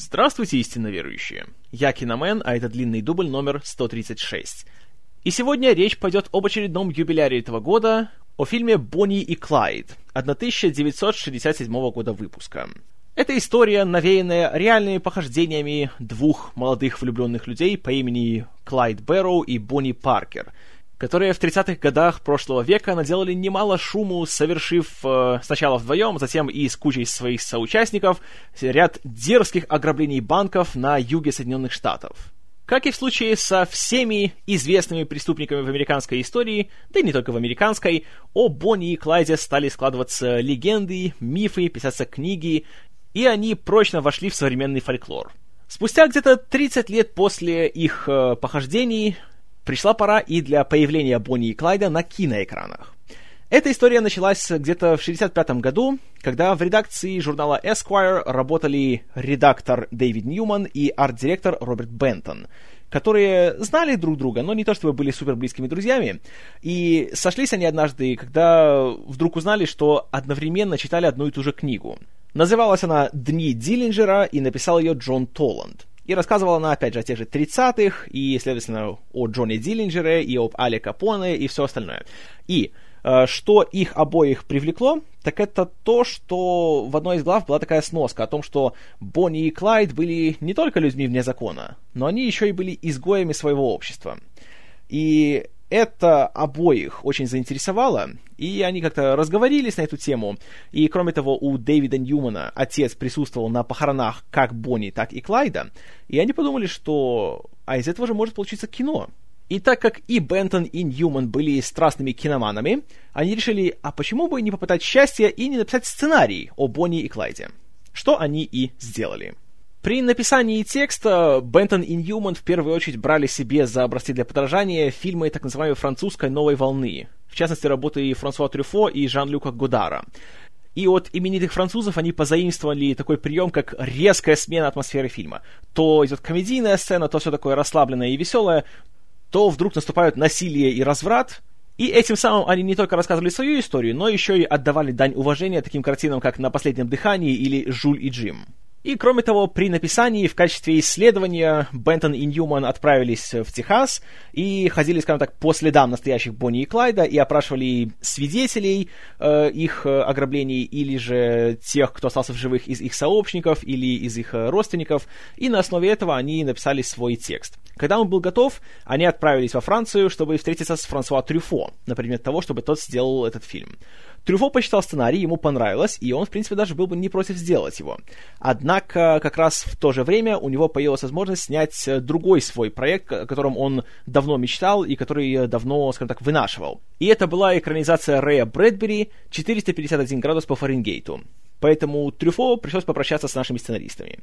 Здравствуйте, истинно верующие! Я Киномен, а это длинный дубль номер 136. И сегодня речь пойдет об очередном юбиляре этого года, о фильме «Бонни и Клайд» 1967 года выпуска. Это история, навеянная реальными похождениями двух молодых влюбленных людей по имени Клайд Бэрроу и Бонни Паркер – которые в 30-х годах прошлого века наделали немало шуму, совершив э, сначала вдвоем, затем и с кучей своих соучастников ряд дерзких ограблений банков на юге Соединенных Штатов. Как и в случае со всеми известными преступниками в американской истории, да и не только в американской, о Бонни и Клайде стали складываться легенды, мифы, писаться книги, и они прочно вошли в современный фольклор. Спустя где-то 30 лет после их э, похождений пришла пора и для появления Бонни и Клайда на киноэкранах. Эта история началась где-то в 1965 году, когда в редакции журнала Esquire работали редактор Дэвид Ньюман и арт-директор Роберт Бентон, которые знали друг друга, но не то чтобы были супер близкими друзьями. И сошлись они однажды, когда вдруг узнали, что одновременно читали одну и ту же книгу. Называлась она «Дни Диллинджера» и написал ее Джон Толланд. И рассказывала она, опять же, о тех же 30-х, и, следовательно, о Джонни Диллинджере, и об Але Капоне, и все остальное. И э, что их обоих привлекло, так это то, что в одной из глав была такая сноска о том, что Бонни и Клайд были не только людьми вне закона, но они еще и были изгоями своего общества. И это обоих очень заинтересовало, и они как-то разговорились на эту тему. И, кроме того, у Дэвида Ньюмана отец присутствовал на похоронах как Бонни, так и Клайда, и они подумали, что а из этого же может получиться кино. И так как и Бентон, и Ньюман были страстными киноманами, они решили, а почему бы не попытать счастье и не написать сценарий о Бонни и Клайде? Что они и сделали. При написании текста Бентон и Ньюман в первую очередь брали себе за образцы для подражания фильмы так называемой французской новой волны, в частности, работы Франсуа Трюфо и Жан-Люка Годара. И от именитых французов они позаимствовали такой прием, как резкая смена атмосферы фильма. То идет комедийная сцена, то все такое расслабленное и веселое, то вдруг наступают насилие и разврат, и этим самым они не только рассказывали свою историю, но еще и отдавали дань уважения таким картинам, как «На последнем дыхании» или «Жуль и Джим». И, кроме того, при написании в качестве исследования Бентон и Ньюман отправились в Техас и ходили, скажем так, по следам настоящих Бонни и Клайда и опрашивали свидетелей э, их э, ограблений или же тех, кто остался в живых из их сообщников или из их э, родственников. И на основе этого они написали свой текст. Когда он был готов, они отправились во Францию, чтобы встретиться с Франсуа Трюфо на предмет того, чтобы тот сделал этот фильм. Трюфо почитал сценарий, ему понравилось, и он, в принципе, даже был бы не против сделать его. Однако, как раз в то же время у него появилась возможность снять э, другой свой проект, о котором он давно мечтал и который э, давно, скажем так, вынашивал. И это была экранизация Рэя Брэдбери «451 градус по Фаренгейту». Поэтому Трюфо пришлось попрощаться с нашими сценаристами.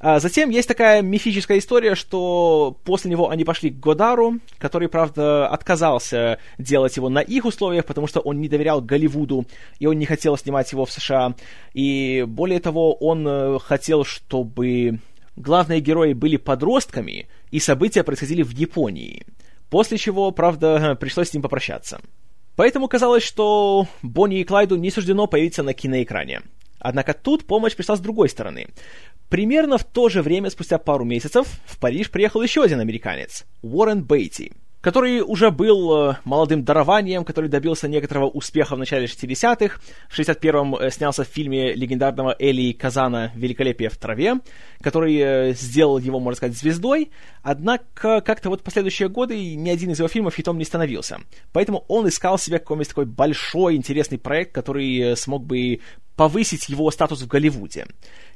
А затем есть такая мифическая история, что после него они пошли к Годару, который, правда, отказался делать его на их условиях, потому что он не доверял Голливуду, и он не хотел снимать его в США. И более того, он э, хотел, чтобы главные герои были подростками, и события происходили в Японии. После чего, правда, пришлось с ним попрощаться. Поэтому казалось, что Бонни и Клайду не суждено появиться на киноэкране. Однако тут помощь пришла с другой стороны. Примерно в то же время, спустя пару месяцев, в Париж приехал еще один американец – Уоррен Бейти – который уже был э, молодым дарованием, который добился некоторого успеха в начале 60-х. В 61-м э, снялся в фильме легендарного Эли Казана «Великолепие в траве», который э, сделал его, можно сказать, звездой. Однако как-то вот последующие годы ни один из его фильмов хитом не становился. Поэтому он искал себе какой-нибудь такой большой, интересный проект, который смог бы повысить его статус в Голливуде.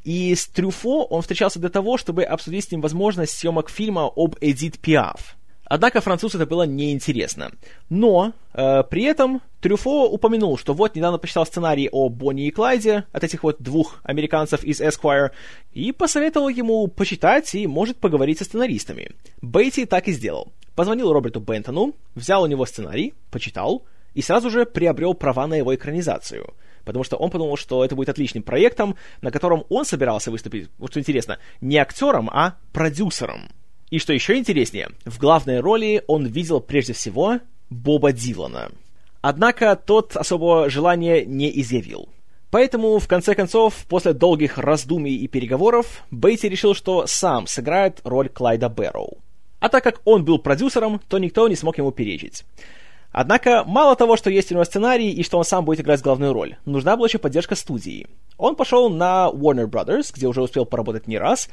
И с Трюфо он встречался для того, чтобы обсудить с ним возможность съемок фильма об Эдит Пиаф. Однако французу это было неинтересно. Но э, при этом Трюфо упомянул, что вот недавно почитал сценарий о Бонни и Клайде от этих вот двух американцев из Esquire и посоветовал ему почитать и, может, поговорить со сценаристами. Бейти так и сделал. Позвонил Роберту Бентону, взял у него сценарий, почитал и сразу же приобрел права на его экранизацию потому что он подумал, что это будет отличным проектом, на котором он собирался выступить, вот что интересно, не актером, а продюсером. И что еще интереснее, в главной роли он видел прежде всего Боба Дилана. Однако тот особого желания не изъявил. Поэтому, в конце концов, после долгих раздумий и переговоров, Бейти решил, что сам сыграет роль Клайда Бэрроу. А так как он был продюсером, то никто не смог ему перечить. Однако, мало того, что есть у него сценарий и что он сам будет играть главную роль, нужна была еще поддержка студии. Он пошел на Warner Brothers, где уже успел поработать не раз,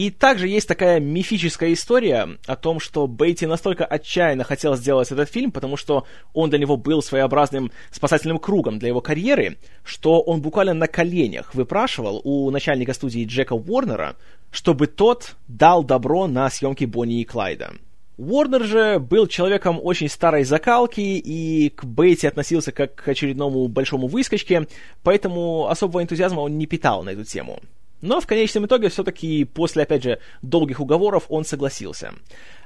и также есть такая мифическая история о том, что Бейти настолько отчаянно хотел сделать этот фильм, потому что он для него был своеобразным спасательным кругом для его карьеры, что он буквально на коленях выпрашивал у начальника студии Джека Уорнера, чтобы тот дал добро на съемки Бонни и Клайда. Уорнер же был человеком очень старой закалки и к Бейти относился как к очередному большому выскочке, поэтому особого энтузиазма он не питал на эту тему. Но в конечном итоге все-таки после, опять же, долгих уговоров он согласился.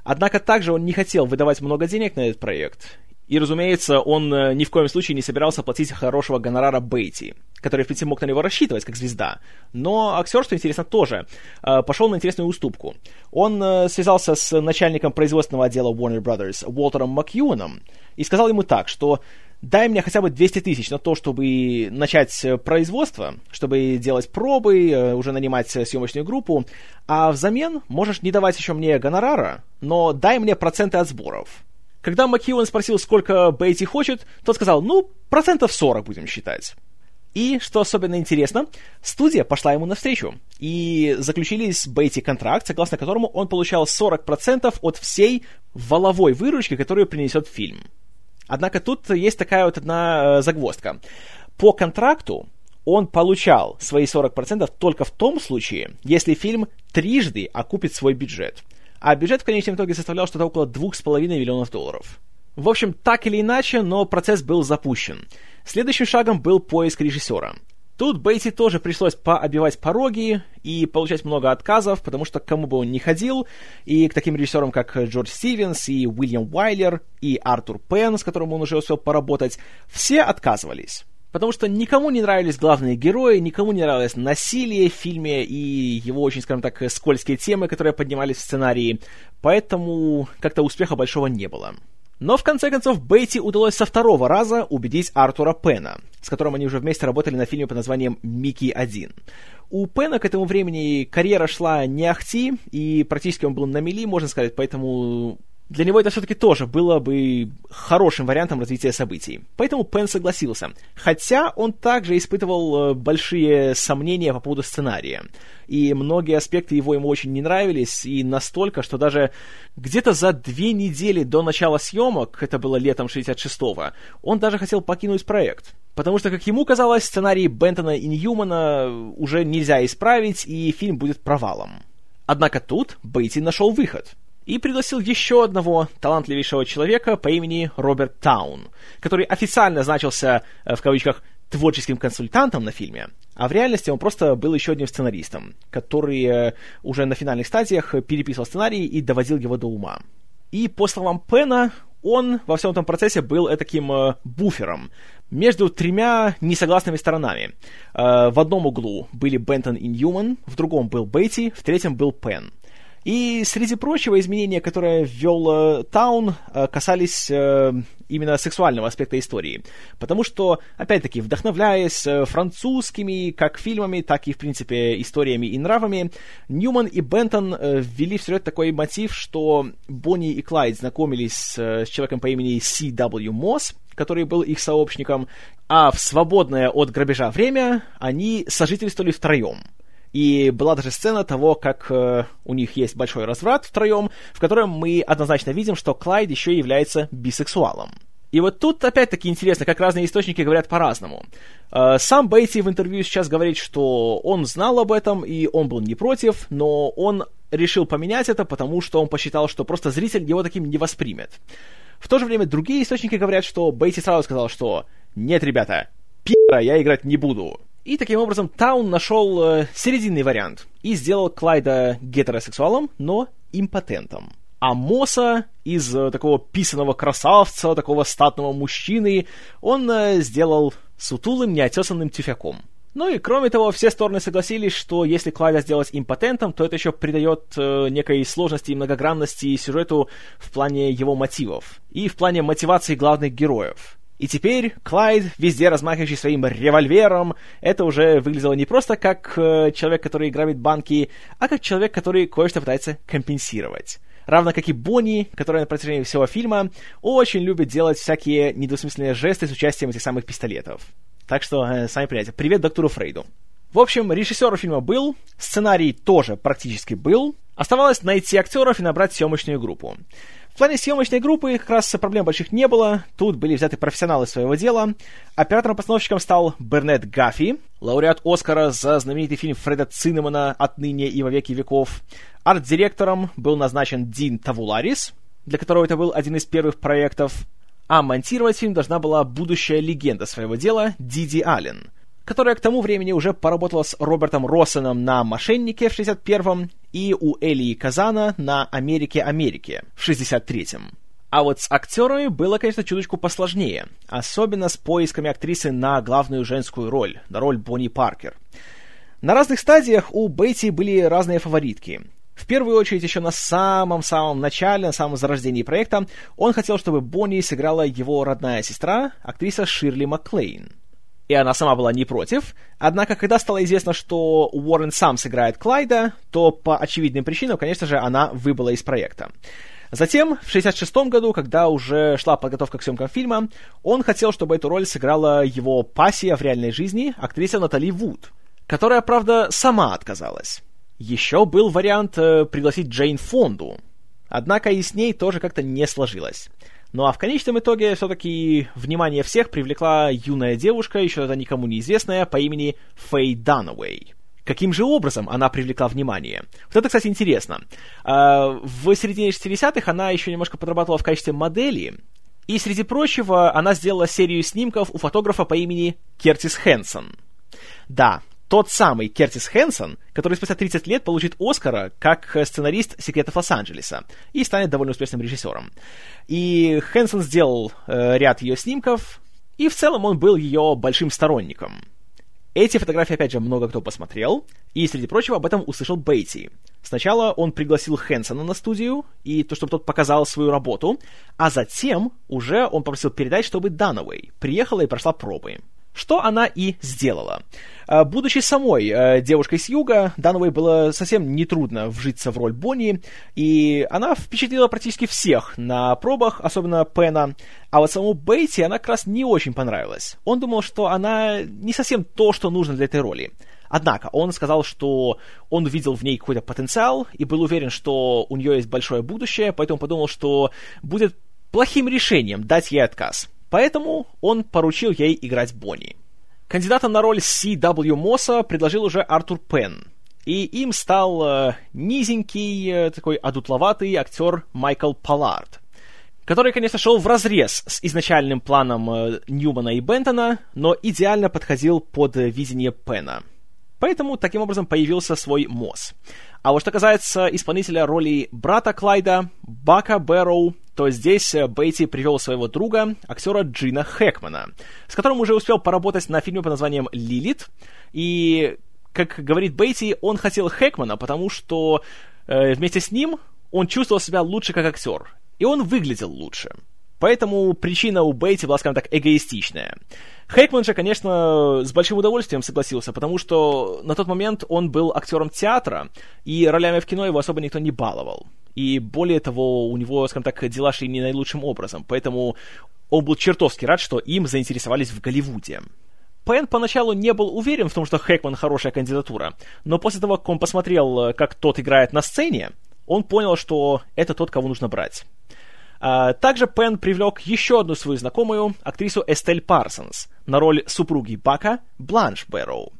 Однако также он не хотел выдавать много денег на этот проект. И, разумеется, он э, ни в коем случае не собирался платить хорошего гонорара Бейти, который, в принципе, мог на него рассчитывать как звезда. Но актер, что интересно, тоже э, пошел на интересную уступку. Он э, связался с начальником производственного отдела Warner Brothers Уолтером Макьюаном и сказал ему так, что дай мне хотя бы 200 тысяч на то, чтобы начать э, производство, чтобы делать пробы, э, уже нанимать э, съемочную группу, а взамен можешь не давать еще мне гонорара, но дай мне проценты от сборов. Когда Макьюэн спросил, сколько Бейти хочет, тот сказал, ну, процентов 40 будем считать. И, что особенно интересно, студия пошла ему навстречу и заключили с Бейти контракт, согласно которому он получал 40% от всей валовой выручки, которую принесет фильм. Однако тут есть такая вот одна э, загвоздка. По контракту он получал свои 40% только в том случае, если фильм трижды окупит свой бюджет. А бюджет в конечном итоге составлял что-то около 2,5 миллионов долларов. В общем, так или иначе, но процесс был запущен. Следующим шагом был поиск режиссера. Тут Бейти тоже пришлось пообивать пороги и получать много отказов, потому что к кому бы он ни ходил, и к таким режиссерам, как Джордж Стивенс, и Уильям Уайлер, и Артур Пен, с которым он уже успел поработать, все отказывались. Потому что никому не нравились главные герои, никому не нравилось насилие в фильме и его очень, скажем так, скользкие темы, которые поднимались в сценарии, поэтому как-то успеха большого не было. Но в конце концов Бейти удалось со второго раза убедить Артура Пена, с которым они уже вместе работали на фильме под названием «Микки-1». У Пена к этому времени карьера шла не ахти, и практически он был на мели, можно сказать, поэтому для него это все-таки тоже было бы хорошим вариантом развития событий. Поэтому Пен согласился. Хотя он также испытывал э, большие сомнения по поводу сценария. И многие аспекты его ему очень не нравились, и настолько, что даже где-то за две недели до начала съемок, это было летом 66-го, он даже хотел покинуть проект. Потому что, как ему казалось, сценарий Бентона и Ньюмана уже нельзя исправить, и фильм будет провалом. Однако тут Бейти нашел выход — и пригласил еще одного талантливейшего человека по имени Роберт Таун, который официально значился, э, в кавычках, творческим консультантом на фильме, а в реальности он просто был еще одним сценаристом, который э, уже на финальных стадиях переписывал сценарий и доводил его до ума. И по словам Пена, он во всем этом процессе был таким э, буфером между тремя несогласными сторонами. В одном углу были Бентон и Ньюман, в другом был Бейти, в третьем был Пен. И среди прочего изменения, которые ввел э, Таун, э, касались э, именно сексуального аспекта истории. Потому что, опять-таки, вдохновляясь французскими как фильмами, так и, в принципе, историями и нравами, Ньюман и Бентон ввели в сюжет такой мотив, что Бонни и Клайд знакомились с человеком по имени C.W. Мосс, который был их сообщником, а в свободное от грабежа время они сожительствовали втроем — и была даже сцена того, как э, у них есть большой разврат втроем, в котором мы однозначно видим, что Клайд еще является бисексуалом. И вот тут опять-таки интересно, как разные источники говорят по-разному. Э, сам Бейти в интервью сейчас говорит, что он знал об этом, и он был не против, но он решил поменять это, потому что он посчитал, что просто зритель его таким не воспримет. В то же время другие источники говорят, что Бейти сразу сказал, что «Нет, ребята, пи***а я играть не буду». И таким образом Таун нашел э, серединный вариант и сделал Клайда гетеросексуалом, но импотентом. А Моса из э, такого писаного красавца, такого статного мужчины, он э, сделал сутулым, неотесанным тюфяком. Ну и кроме того, все стороны согласились, что если Клайда сделать импотентом, то это еще придает э, некой сложности и многогранности сюжету в плане его мотивов и в плане мотивации главных героев. И теперь Клайд, везде размахивающий своим револьвером, это уже выглядело не просто как э, человек, который грабит банки, а как человек, который кое-что пытается компенсировать. Равно как и Бонни, которая на протяжении всего фильма очень любит делать всякие недвусмысленные жесты с участием этих самых пистолетов. Так что, э, сами понимаете, привет доктору Фрейду. В общем, режиссер фильма был, сценарий тоже практически был. Оставалось найти актеров и набрать съемочную группу. В плане съемочной группы как раз проблем больших не было. Тут были взяты профессионалы своего дела. Оператором-постановщиком стал Бернет Гаффи, лауреат Оскара за знаменитый фильм Фреда Циннемана «Отныне и во веки веков». Арт-директором был назначен Дин Тавуларис, для которого это был один из первых проектов. А монтировать фильм должна была будущая легенда своего дела Диди Аллен, которая к тому времени уже поработала с Робертом Россеном на «Мошеннике» в 61-м и у Элии Казана на «Америке-Америке» в 63-м. А вот с актерами было, конечно, чуточку посложнее, особенно с поисками актрисы на главную женскую роль, на роль Бонни Паркер. На разных стадиях у Бетти были разные фаворитки. В первую очередь, еще на самом-самом начале, на самом зарождении проекта, он хотел, чтобы Бонни сыграла его родная сестра, актриса Ширли Макклейн. И она сама была не против, однако, когда стало известно, что Уоррен сам сыграет Клайда, то по очевидным причинам, конечно же, она выбыла из проекта. Затем, в 1966 году, когда уже шла подготовка к съемкам фильма, он хотел, чтобы эту роль сыграла его пассия в реальной жизни, актриса Натали Вуд, которая, правда, сама отказалась. Еще был вариант э, пригласить Джейн Фонду, однако и с ней тоже как-то не сложилось. Ну а в конечном итоге все-таки внимание всех привлекла юная девушка, еще тогда никому неизвестная, по имени Фэй Данауэй. Каким же образом она привлекла внимание? Вот это, кстати, интересно. А, в середине 60-х она еще немножко подрабатывала в качестве модели, и, среди прочего, она сделала серию снимков у фотографа по имени Кертис Хэнсон. Да, тот самый Кертис Хэнсон, который спустя 30 лет получит Оскара как сценарист «Секретов Лос-Анджелеса» и станет довольно успешным режиссером. И Хэнсон сделал э, ряд ее снимков, и в целом он был ее большим сторонником. Эти фотографии, опять же, много кто посмотрел, и, среди прочего, об этом услышал Бейти. Сначала он пригласил Хэнсона на студию, и то, чтобы тот показал свою работу, а затем уже он попросил передать, чтобы Данауэй приехала и прошла пробы. Что она и сделала. А, будучи самой э, девушкой с юга, Дановой было совсем нетрудно вжиться в роль Бонни, и она впечатлила практически всех на пробах, особенно Пена, а вот самому Бейти она как раз не очень понравилась. Он думал, что она не совсем то, что нужно для этой роли. Однако он сказал, что он увидел в ней какой-то потенциал и был уверен, что у нее есть большое будущее, поэтому подумал, что будет плохим решением дать ей отказ. Поэтому он поручил ей играть Бонни. Кандидатом на роль C.W. Мосса предложил уже Артур Пен. И им стал э, низенький, э, такой одутловатый актер Майкл Паллард, который, конечно, шел в разрез с изначальным планом э, Ньюмана и Бентона, но идеально подходил под видение Пена. Поэтому таким образом появился свой Мосс. А вот что касается исполнителя роли брата Клайда, Бака Бэрроу, то здесь э, Бейти привел своего друга, актера Джина Хэкмана, с которым уже успел поработать на фильме под названием «Лилит». И, как говорит Бейти, он хотел Хэкмана, потому что э, вместе с ним он чувствовал себя лучше как актер, и он выглядел лучше. Поэтому причина у Бейти была, скажем так, эгоистичная. Хейкман же, конечно, с большим удовольствием согласился, потому что на тот момент он был актером театра, и ролями в кино его особо никто не баловал. И более того, у него, скажем так, дела шли не наилучшим образом, поэтому он был чертовски рад, что им заинтересовались в Голливуде. Пен поначалу не был уверен в том, что Хэкман хорошая кандидатура, но после того, как он посмотрел, как тот играет на сцене, он понял, что это тот, кого нужно брать. А, также Пенн привлек еще одну свою знакомую, актрису Эстель Парсонс, на роль супруги Бака Бланш Бэрроу.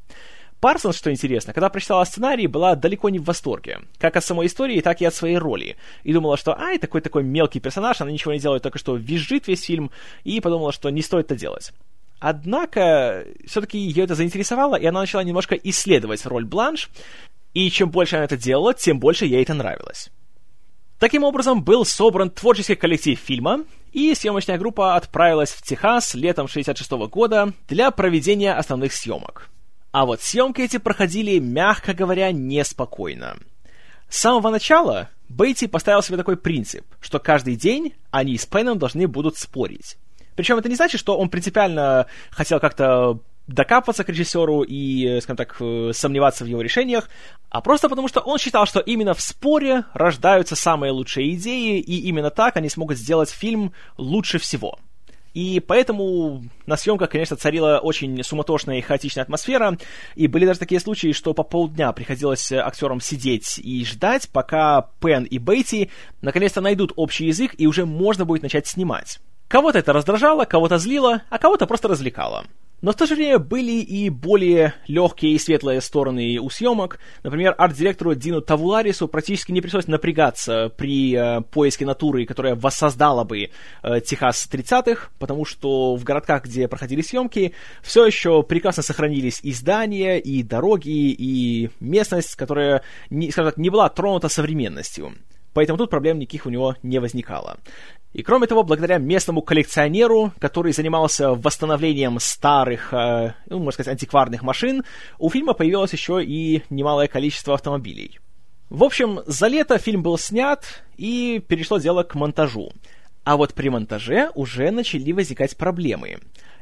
Парсонс, что интересно, когда прочитала сценарий, была далеко не в восторге, как от самой истории, так и от своей роли, и думала, что ай, такой-такой мелкий персонаж, она ничего не делает, только что визжит весь фильм, и подумала, что не стоит это делать. Однако, все-таки ее это заинтересовало, и она начала немножко исследовать роль Бланш, и чем больше она это делала, тем больше ей это нравилось. Таким образом, был собран творческий коллектив фильма, и съемочная группа отправилась в Техас летом 66 года для проведения основных съемок. А вот съемки эти проходили, мягко говоря, неспокойно. С самого начала Бейти поставил себе такой принцип, что каждый день они с Пеном должны будут спорить. Причем это не значит, что он принципиально хотел как-то докапываться к режиссеру и, скажем так, э, сомневаться в его решениях, а просто потому, что он считал, что именно в споре рождаются самые лучшие идеи, и именно так они смогут сделать фильм лучше всего. И поэтому на съемках, конечно, царила очень суматошная и хаотичная атмосфера, и были даже такие случаи, что по полдня приходилось актерам сидеть и ждать, пока Пен и Бейти наконец-то найдут общий язык, и уже можно будет начать снимать. Кого-то это раздражало, кого-то злило, а кого-то просто развлекало. Но в то же время были и более легкие и светлые стороны у съемок. Например, арт-директору Дину Тавуларису практически не пришлось напрягаться при э, поиске натуры, которая воссоздала бы э, Техас 30-х, потому что в городках, где проходили съемки, все еще прекрасно сохранились и здания, и дороги, и местность, которая, не, скажем так, не была тронута современностью. Поэтому тут проблем никаких у него не возникало. И кроме того, благодаря местному коллекционеру, который занимался восстановлением старых, э, ну, можно сказать, антикварных машин, у фильма появилось еще и немалое количество автомобилей. В общем, за лето фильм был снят, и перешло дело к монтажу. А вот при монтаже уже начали возникать проблемы.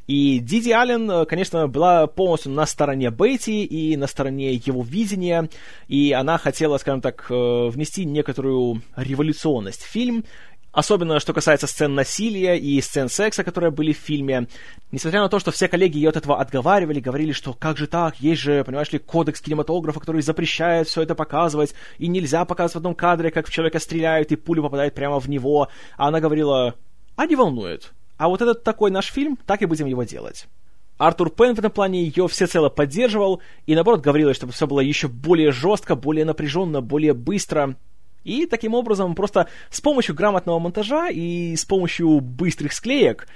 И Диди Аллен, э, конечно, была полностью на стороне Бейти и на стороне его видения, и она хотела, скажем так, э, внести некоторую революционность в фильм, Особенно, что касается сцен насилия и сцен секса, которые были в фильме. Несмотря на то, что все коллеги ее от этого отговаривали, говорили, что как же так, есть же, понимаешь ли, кодекс кинематографа, который запрещает все это показывать, и нельзя показывать в одном кадре, как в человека стреляют, и пуля попадает прямо в него. А она говорила, а не волнует. А вот этот такой наш фильм, так и будем его делать. Артур Пен в этом плане ее всецело поддерживал, и наоборот говорил, чтобы все было еще более жестко, более напряженно, более быстро. И таким образом, просто с помощью грамотного монтажа и с помощью быстрых склеек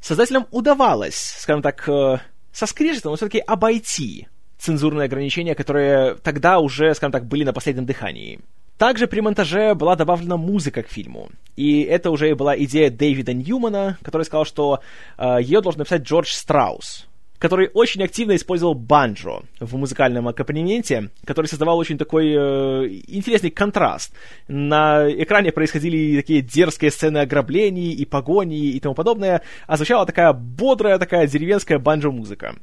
создателям удавалось, скажем так, э, со скрежетом, но все-таки обойти цензурные ограничения, которые тогда уже, скажем так, были на последнем дыхании. Также при монтаже была добавлена музыка к фильму. И это уже была идея Дэвида Ньюмана, который сказал, что э, ее должен написать Джордж Страус который очень активно использовал банджо в музыкальном аккомпанементе, который создавал очень такой э, интересный контраст. На экране происходили такие дерзкие сцены ограблений и погони и тому подобное, а звучала такая бодрая, такая деревенская банджо-музыка.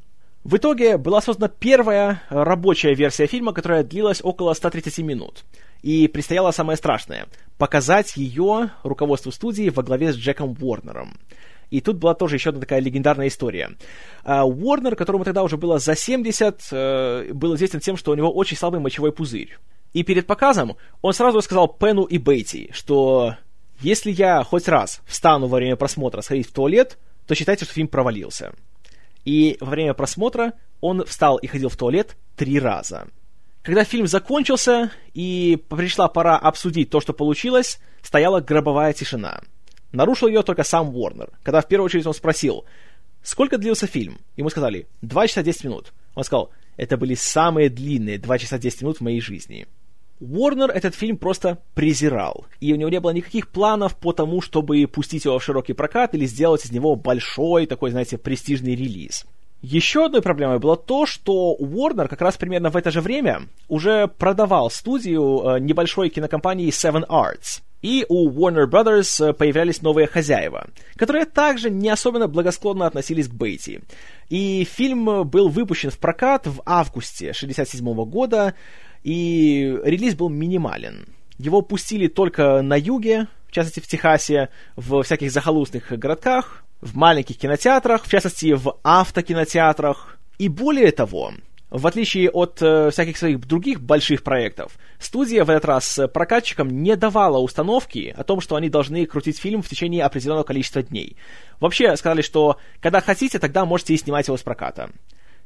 В итоге была создана первая рабочая версия фильма, которая длилась около 130 минут. И предстояло самое страшное — показать ее руководству студии во главе с Джеком Уорнером. И тут была тоже еще одна такая легендарная история. Уорнер, которому тогда уже было за 70, э, был известен тем, что у него очень слабый мочевой пузырь. И перед показом он сразу сказал Пену и Бейти, что если я хоть раз встану во время просмотра сходить в туалет, то считайте, что фильм провалился. И во время просмотра он встал и ходил в туалет три раза. Когда фильм закончился и пришла пора обсудить то, что получилось, стояла гробовая тишина – Нарушил ее только сам Уорнер, когда в первую очередь он спросил, сколько длился фильм? Ему сказали, 2 часа 10 минут. Он сказал, это были самые длинные 2 часа 10 минут в моей жизни. Уорнер этот фильм просто презирал, и у него не было никаких планов по тому, чтобы пустить его в широкий прокат или сделать из него большой такой, знаете, престижный релиз. Еще одной проблемой было то, что Warner как раз примерно в это же время уже продавал студию э, небольшой кинокомпании Seven Arts. И у Warner Brothers э, появлялись новые хозяева, которые также не особенно благосклонно относились к Бейти. И фильм был выпущен в прокат в августе 1967 года, и релиз был минимален. Его пустили только на юге, в частности в Техасе, в всяких захолустных городках, в маленьких кинотеатрах, в частности в автокинотеатрах. И более того, в отличие от э, всяких своих других больших проектов, студия в этот раз прокатчикам не давала установки о том, что они должны крутить фильм в течение определенного количества дней. Вообще сказали, что когда хотите, тогда можете и снимать его с проката.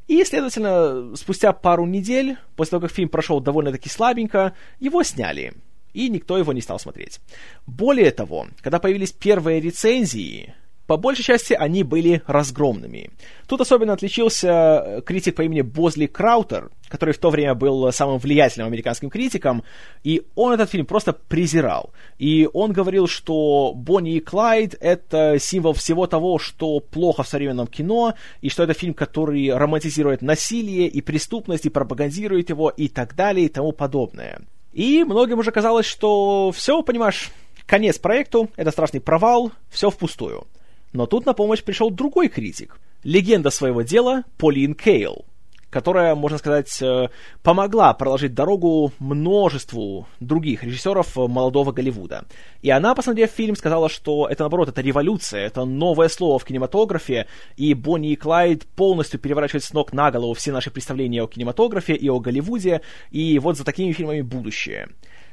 И, следовательно, спустя пару недель, после того, как фильм прошел довольно-таки слабенько, его сняли. И никто его не стал смотреть. Более того, когда появились первые рецензии, по большей части они были разгромными. Тут особенно отличился э, критик по имени Бозли Краутер, который в то время был самым влиятельным американским критиком, и он этот фильм просто презирал. И он говорил, что Бонни и Клайд — это символ всего того, что плохо в современном кино, и что это фильм, который романтизирует насилие и преступность, и пропагандирует его, и так далее, и тому подобное. И многим уже казалось, что все, понимаешь, конец проекту, это страшный провал, все впустую. Но тут на помощь пришел другой критик. Легенда своего дела Полин Кейл которая, можно сказать, э, помогла проложить дорогу множеству других режиссеров молодого Голливуда. И она, посмотрев фильм, сказала, что это, наоборот, это революция, это новое слово в кинематографе, и Бонни и Клайд полностью переворачивают с ног на голову все наши представления о кинематографе и о Голливуде, и вот за такими фильмами будущее.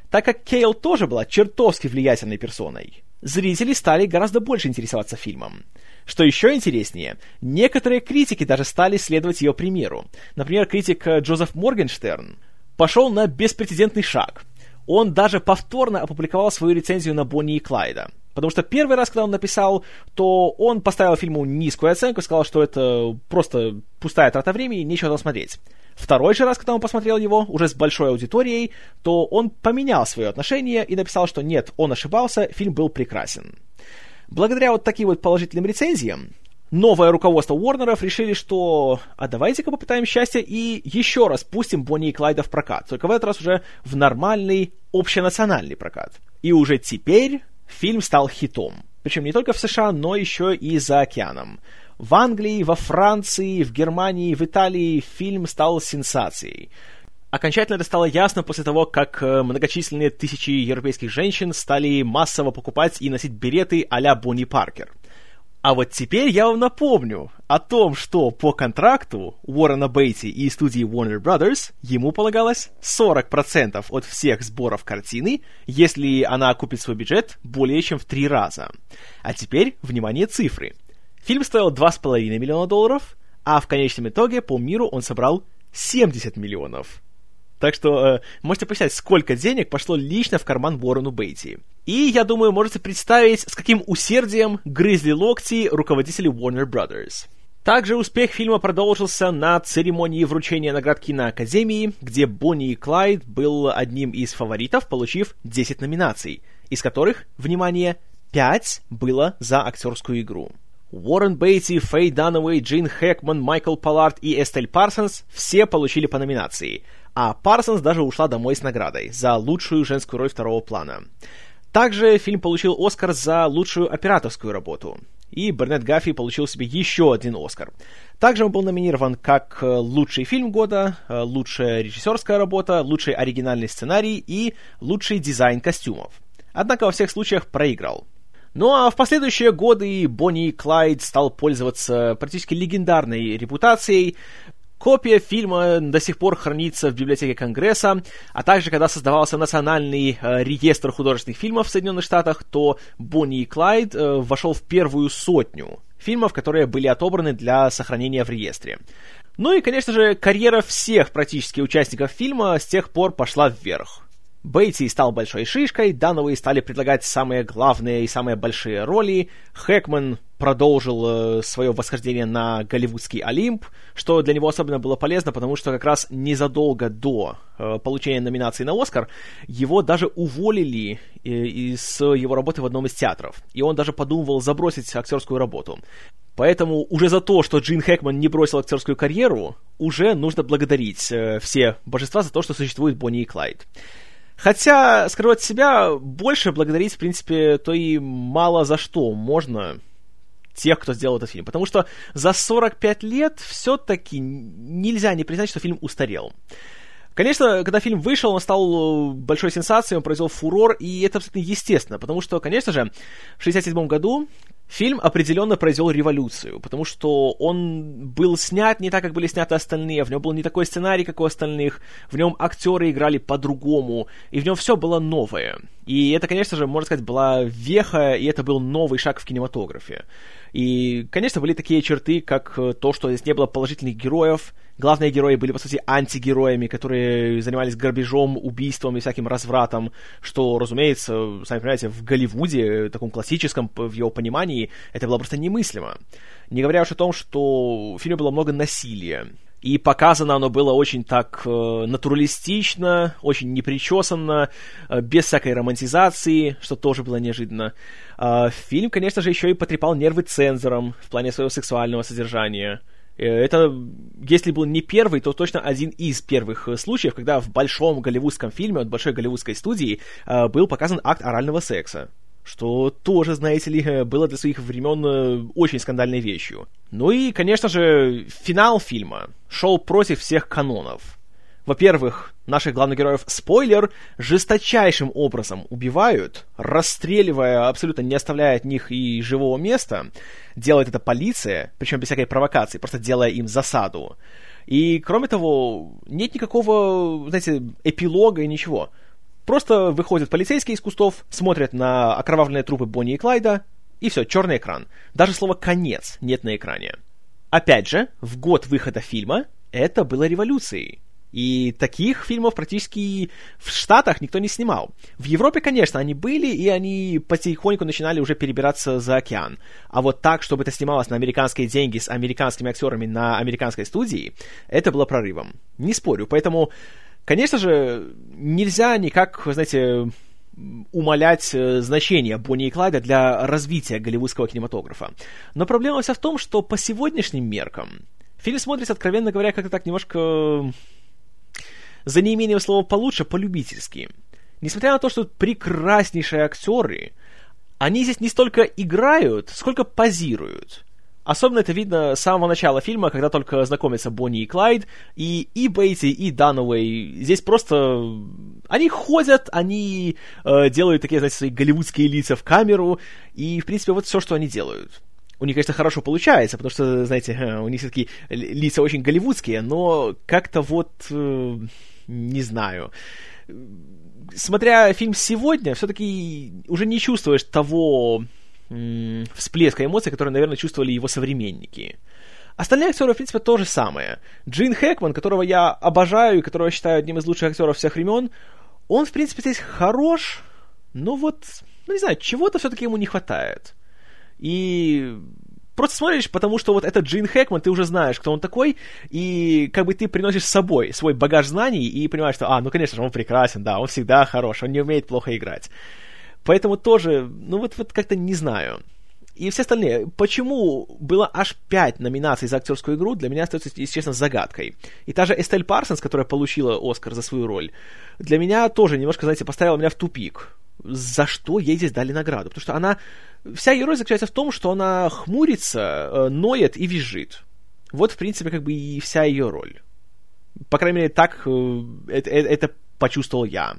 Так как Кейл тоже была чертовски влиятельной персоной, зрители стали гораздо больше интересоваться фильмом. Что еще интереснее, некоторые критики даже стали следовать ее примеру. Например, критик э, Джозеф Моргенштерн пошел на беспрецедентный шаг. Он даже повторно опубликовал свою рецензию на Бонни и Клайда. Потому что первый раз, когда он написал, то он поставил фильму низкую оценку, сказал, что это просто пустая трата времени, нечего там смотреть. Второй же раз, когда он посмотрел его, уже с большой аудиторией, то он поменял свое отношение и написал, что нет, он ошибался, фильм был прекрасен. Благодаря вот таким вот положительным рецензиям, новое руководство Уорнеров решили, что а давайте-ка попытаем счастье и еще раз пустим Бонни и Клайда в прокат, только в этот раз уже в нормальный общенациональный прокат. И уже теперь фильм стал хитом. Причем не только в США, но еще и за океаном. В Англии, во Франции, в Германии, в Италии фильм стал сенсацией. Окончательно это стало ясно после того, как э, многочисленные тысячи европейских женщин стали массово покупать и носить береты а-ля Бонни Паркер. А вот теперь я вам напомню о том, что по контракту Уоррена Бейти и студии Warner Brothers ему полагалось 40% от всех сборов картины, если она окупит свой бюджет более чем в три раза. А теперь, внимание, цифры. Фильм стоил 2,5 миллиона долларов, а в конечном итоге по миру он собрал 70 миллионов. Так что э, можете представить, сколько денег пошло лично в карман Уоррену Бейти. И, я думаю, можете представить, с каким усердием грызли локти руководители Warner Brothers. Также успех фильма продолжился на церемонии вручения наград киноакадемии, где Бонни и Клайд был одним из фаворитов, получив 10 номинаций, из которых, внимание, 5 было за актерскую игру. Уоррен Бейти, Фэй Дануэй, Джин Хэкман, Майкл Паллард и Эстель Парсонс все получили по номинации – а Парсонс даже ушла домой с наградой за лучшую женскую роль второго плана. Также фильм получил Оскар за лучшую операторскую работу. И Бернет Гаффи получил себе еще один Оскар. Также он был номинирован как э, лучший фильм года, э, лучшая режиссерская работа, лучший оригинальный сценарий и лучший дизайн костюмов. Однако во всех случаях проиграл. Ну а в последующие годы Бонни и Клайд стал пользоваться практически легендарной репутацией, Копия фильма до сих пор хранится в библиотеке Конгресса, а также, когда создавался национальный э, реестр художественных фильмов в Соединенных Штатах, то Бонни и Клайд э, вошел в первую сотню фильмов, которые были отобраны для сохранения в реестре. Ну и, конечно же, карьера всех практически участников фильма с тех пор пошла вверх. Бейти стал большой шишкой, Дановые стали предлагать самые главные и самые большие роли, Хэкман продолжил э, свое восхождение на голливудский Олимп, что для него особенно было полезно, потому что как раз незадолго до э, получения номинации на Оскар его даже уволили э, из его работы в одном из театров, и он даже подумывал забросить актерскую работу. Поэтому уже за то, что Джин Хэкман не бросил актерскую карьеру, уже нужно благодарить все божества за то, что существует Бонни и Клайд. Хотя, скрывать себя, больше благодарить, в принципе, то и мало за что можно тех, кто сделал этот фильм. Потому что за 45 лет все-таки нельзя не признать, что фильм устарел. Конечно, когда фильм вышел, он стал большой сенсацией, он произвел фурор, и это абсолютно естественно, потому что, конечно же, в 1967 году Фильм определенно произвел революцию, потому что он был снят не так, как были сняты остальные, в нем был не такой сценарий, как у остальных, в нем актеры играли по-другому, и в нем все было новое. И это, конечно же, можно сказать, была веха, и это был новый шаг в кинематографе. И, конечно, были такие черты, как то, что здесь не было положительных героев, главные герои были, по сути, антигероями, которые занимались грабежом, убийством и всяким развратом, что, разумеется, сами понимаете, в Голливуде, таком классическом, в его понимании, это было просто немыслимо. Не говоря уж о том, что в фильме было много насилия. И показано оно было очень так э, натуралистично, очень непричесанно, э, без всякой романтизации, что тоже было неожиданно. Э, фильм, конечно же, еще и потрепал нервы цензорам в плане своего сексуального содержания. Э, это, если был не первый, то точно один из первых э, случаев, когда в большом голливудском фильме от большой голливудской студии э, был показан акт орального секса что тоже, знаете ли, было для своих времен э, очень скандальной вещью. Ну и, конечно же, финал фильма шел против всех канонов. Во-первых, наших главных героев, спойлер, жесточайшим образом убивают, расстреливая, абсолютно не оставляя от них и живого места. Делает это полиция, причем без всякой провокации, просто делая им засаду. И, кроме того, нет никакого, знаете, эпилога и ничего. Просто выходят полицейские из кустов, смотрят на окровавленные трупы Бонни и Клайда, и все, черный экран. Даже слово «конец» нет на экране. Опять же, в год выхода фильма это было революцией. И таких фильмов практически в Штатах никто не снимал. В Европе, конечно, они были, и они потихоньку начинали уже перебираться за океан. А вот так, чтобы это снималось на американские деньги с американскими актерами на американской студии, это было прорывом. Не спорю. Поэтому Конечно же, нельзя никак, знаете, умалять э, значение Бонни и Клайда для развития голливудского кинематографа. Но проблема вся в том, что по сегодняшним меркам фильм смотрится, откровенно говоря, как-то так немножко за неимением слова получше, полюбительски. Несмотря на то, что прекраснейшие актеры, они здесь не столько играют, сколько позируют. Особенно это видно с самого начала фильма, когда только знакомятся Бонни и Клайд, и и Бейти, и Дануэй. Здесь просто... Они ходят, они э, делают такие, знаете, свои голливудские лица в камеру, и, в принципе, вот все, что они делают. У них, конечно, хорошо получается, потому что, знаете, у них все-таки лица очень голливудские, но как-то вот... Э, не знаю смотря фильм сегодня, все-таки уже не чувствуешь того всплеска эмоций, которые, наверное, чувствовали его современники. Остальные актеры, в принципе, то же самое. Джин Хэкман, которого я обожаю и которого считаю одним из лучших актеров всех времен, он, в принципе, здесь хорош, но вот, ну не знаю, чего-то все-таки ему не хватает. И просто смотришь, потому что вот этот Джин Хэкман, ты уже знаешь, кто он такой, и как бы ты приносишь с собой свой багаж знаний и понимаешь, что, а, ну, конечно же, он прекрасен, да, он всегда хорош, он не умеет плохо играть. Поэтому тоже, ну вот, вот как-то не знаю. И все остальные. Почему было аж пять номинаций за актерскую игру, для меня остается, если честно, загадкой. И та же Эстель Парсонс, которая получила Оскар за свою роль, для меня тоже немножко, знаете, поставила меня в тупик. За что ей здесь дали награду? Потому что она... Вся ее роль заключается в том, что она хмурится, э, ноет и визжит. Вот, в принципе, как бы и вся ее роль. По крайней мере, так э, это, э, это почувствовал я.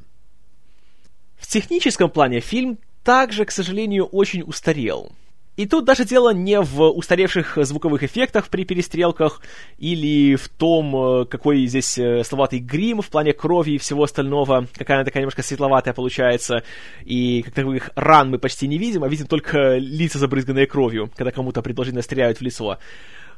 В техническом плане фильм также, к сожалению, очень устарел. И тут даже дело не в устаревших звуковых эффектах при перестрелках или в том, э, какой здесь э, словатый грим в плане крови и всего остального, какая она такая немножко светловатая получается, и как таковых ран мы почти не видим, а видим только лица, забрызганные кровью, когда кому-то предположительно стреляют в лицо.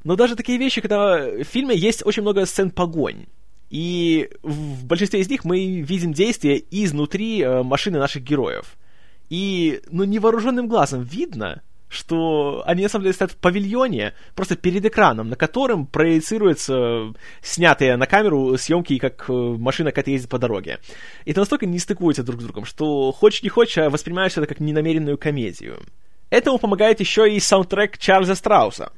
Но даже такие вещи, когда в фильме есть очень много сцен погонь. И в большинстве из них мы видим действия изнутри э, машины наших героев. И, ну, невооруженным глазом видно, что они на самом деле стоят в павильоне, просто перед экраном, на котором проецируются снятые на камеру съемки, как э, машина какая-то ездит по дороге. И это настолько не стыкуется друг с другом, что хочешь не хочешь, а воспринимаешь это как ненамеренную комедию. Этому помогает еще и саундтрек Чарльза Страуса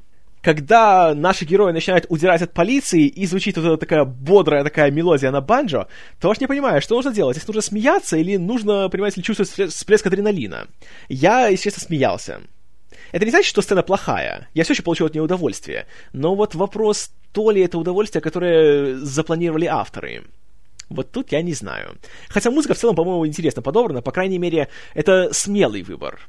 когда наши герои начинают удирать от полиции, и звучит вот эта такая бодрая такая мелодия на банджо, то аж не понимаю, что нужно делать. Если нужно смеяться, или нужно, понимаете ли, чувствовать всплеск адреналина. Я, естественно, смеялся. Это не значит, что сцена плохая. Я все еще получил от нее удовольствие. Но вот вопрос, то ли это удовольствие, которое запланировали авторы. Вот тут я не знаю. Хотя музыка в целом, по-моему, интересно подобрана. По крайней мере, это смелый выбор.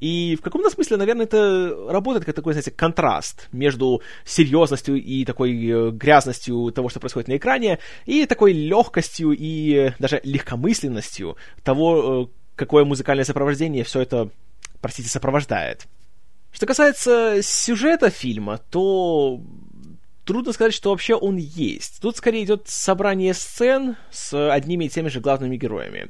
И в каком-то смысле, наверное, это работает как такой, знаете, контраст между серьезностью и такой э, грязностью того, что происходит на экране, и такой легкостью и даже легкомысленностью того, э, какое музыкальное сопровождение все это, простите, сопровождает. Что касается сюжета фильма, то трудно сказать, что вообще он есть. Тут скорее идет собрание сцен с одними и теми же главными героями.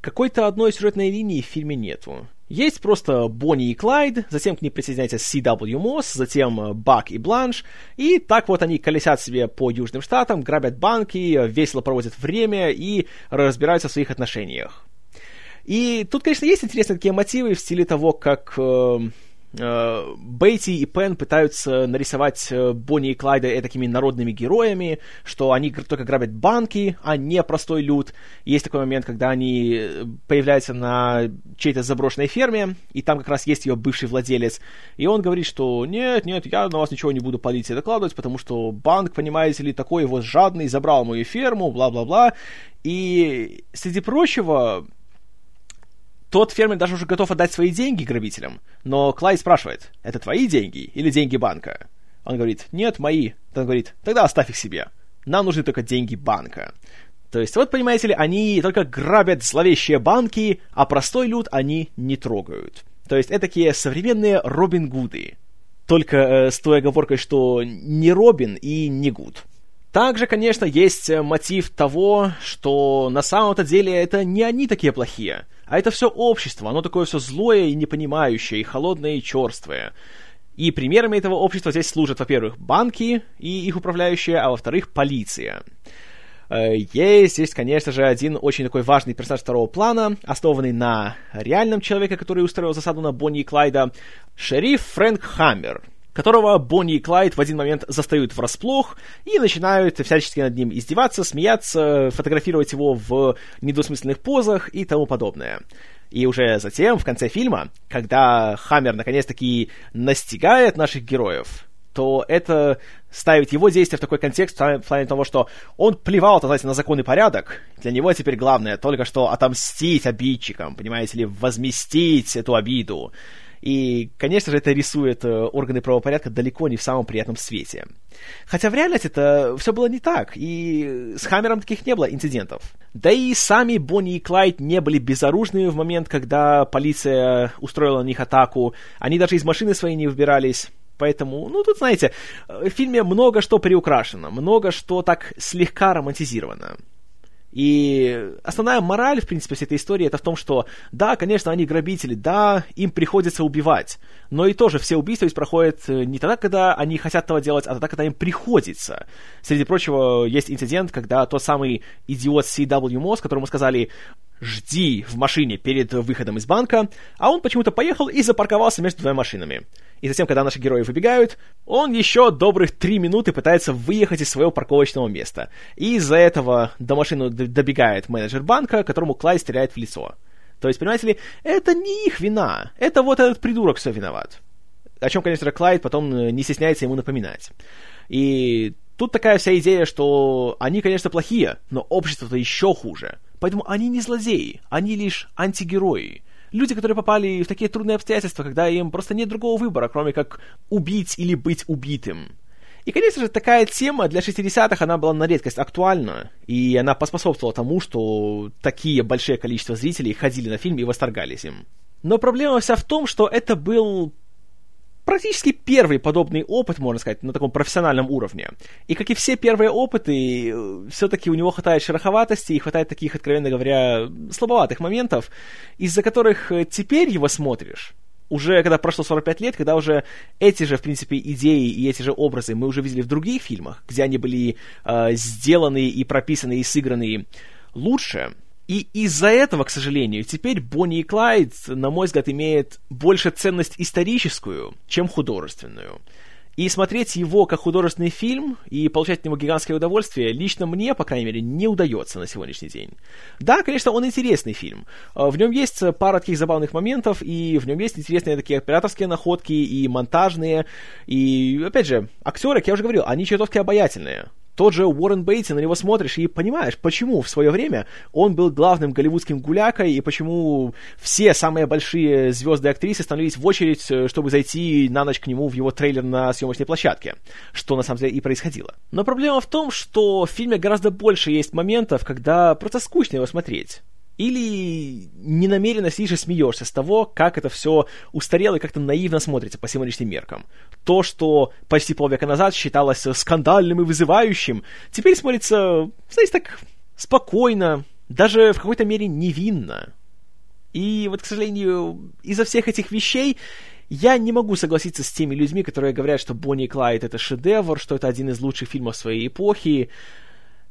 Какой-то одной сюжетной линии в фильме нету. Есть просто Бонни и Клайд, затем к ним присоединяется C.W. Мосс, затем э, Бак и Бланш, и так вот они колесят себе по Южным Штатам, грабят банки, э, весело проводят время и разбираются в своих отношениях. И тут, конечно, есть интересные такие мотивы в стиле того, как э, э, Бейти и Пен пытаются нарисовать э, Бонни и Клайда такими народными героями, что они только грабят банки, а не простой люд. Есть такой момент, когда они э, появляются на чьей-то заброшенной ферме, и там как раз есть ее бывший владелец, и он говорит, что нет, нет, я на вас ничего не буду полиции докладывать, потому что банк, понимаете ли, такой вот жадный, забрал мою ферму, бла-бла-бла. И, среди прочего, тот фермер даже уже готов отдать свои деньги грабителям. Но Клайд спрашивает, это твои деньги или деньги банка? Он говорит, нет, мои. Он говорит, тогда оставь их себе. Нам нужны только деньги банка. То есть, вот, понимаете ли, они только грабят зловещие банки, а простой люд они не трогают. То есть, это такие современные Робин Гуды. Только э, с той оговоркой, что не Робин и не Гуд. Также, конечно, есть э, мотив того, что на самом-то деле это не они такие плохие, а это все общество, оно такое все злое и непонимающее, и холодное, и черствое. И примерами этого общества здесь служат, во-первых, банки и их управляющие, а во-вторых, полиция. Э, есть здесь, конечно же, один очень такой важный персонаж второго плана, основанный на реальном человеке, который устроил засаду на Бонни и Клайда, шериф Фрэнк Хаммер которого Бонни и Клайд в один момент застают врасплох и начинают всячески над ним издеваться, смеяться, фотографировать его в недвусмысленных позах и тому подобное. И уже затем, в конце фильма, когда Хаммер наконец-таки настигает наших героев, то это ставит его действия в такой контекст в плане того, что он плевал, так сказать, на закон и порядок. Для него теперь главное только что отомстить обидчикам, понимаете ли, возместить эту обиду. И, конечно же, это рисует э, органы правопорядка далеко не в самом приятном свете. Хотя в реальности это все было не так, и с Хаммером таких не было инцидентов. Да и сами Бонни и Клайд не были безоружными в момент, когда полиция устроила на них атаку. Они даже из машины своей не выбирались. Поэтому, ну, тут, знаете, э, в фильме много что приукрашено, много что так слегка романтизировано. И основная мораль, в принципе, всей этой истории это в том, что да, конечно, они грабители, да, им приходится убивать, но и тоже все убийства ведь проходят э, не тогда, когда они хотят этого делать, а тогда, когда им приходится. Среди прочего, есть инцидент, когда тот самый идиот CW Moss, которому сказали «жди в машине перед выходом из банка», а он почему-то поехал и запарковался между двумя машинами. И затем, когда наши герои выбегают, он еще добрых три минуты пытается выехать из своего парковочного места. И из-за этого до машины добегает менеджер банка, которому Клай стреляет в лицо. То есть, понимаете ли, это не их вина. Это вот этот придурок все виноват. О чем, конечно, Клайд потом э, не стесняется ему напоминать. И тут такая вся идея, что они, конечно, плохие, но общество-то еще хуже. Поэтому они не злодеи, они лишь антигерои люди, которые попали в такие трудные обстоятельства, когда им просто нет другого выбора, кроме как убить или быть убитым. И, конечно же, такая тема для 60-х, она была на редкость актуальна, и она поспособствовала тому, что такие большие количество зрителей ходили на фильм и восторгались им. Но проблема вся в том, что это был практически первый подобный опыт, можно сказать, на таком профессиональном уровне. И как и все первые опыты, э, все-таки у него хватает шероховатости и хватает таких, откровенно говоря, слабоватых моментов, из-за которых э, теперь его смотришь, уже когда прошло 45 лет, когда уже эти же, в принципе, идеи и эти же образы мы уже видели в других фильмах, где они были э, сделаны и прописаны и сыграны лучше, и из-за этого, к сожалению, теперь Бонни и Клайд, на мой взгляд, имеет больше ценность историческую, чем художественную. И смотреть его как художественный фильм и получать от него гигантское удовольствие лично мне, по крайней мере, не удается на сегодняшний день. Да, конечно, он интересный фильм. А, в нем есть пара таких забавных моментов, и в нем есть интересные такие операторские находки, и монтажные, и, опять же, актеры, как я уже говорил, они чертовски обаятельные тот же Уоррен Бейтси, на него смотришь и понимаешь, почему в свое время он был главным голливудским гулякой, и почему все самые большие звезды и актрисы становились в очередь, э, чтобы зайти на ночь к нему в его трейлер на съемочной площадке, что на самом деле и происходило. Но проблема в том, что в фильме гораздо больше есть моментов, когда просто скучно его смотреть или ненамеренно сидишь и смеешься с того, как это все устарело и как-то наивно смотрится по сегодняшним меркам. То, что почти полвека назад считалось скандальным и вызывающим, теперь смотрится, знаете, так спокойно, даже в какой-то мере невинно. И вот, к сожалению, из-за всех этих вещей я не могу согласиться с теми людьми, которые говорят, что Бонни и Клайд это шедевр, что это один из лучших фильмов своей эпохи.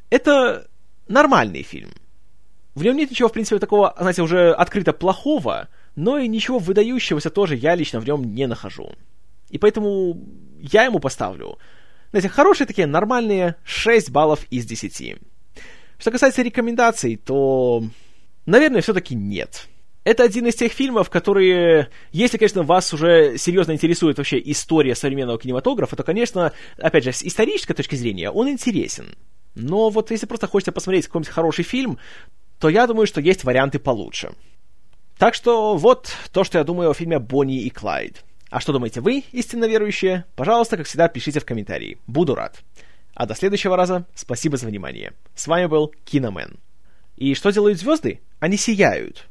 Это нормальный фильм. В нем нет ничего, в принципе, такого, знаете, уже открыто плохого, но и ничего выдающегося тоже я лично в нем не нахожу. И поэтому я ему поставлю, знаете, хорошие такие нормальные 6 баллов из 10. Что касается рекомендаций, то, наверное, все-таки нет. Это один из тех фильмов, которые, если, конечно, вас уже серьезно интересует вообще история современного кинематографа, то, конечно, опять же, с исторической точки зрения он интересен. Но вот если просто хочется посмотреть какой-нибудь хороший фильм, то я думаю, что есть варианты получше. Так что вот то, что я думаю о фильме «Бонни и Клайд». А что думаете вы, истинно верующие? Пожалуйста, как всегда, пишите в комментарии. Буду рад. А до следующего раза спасибо за внимание. С вами был Киномен. И что делают звезды? Они сияют.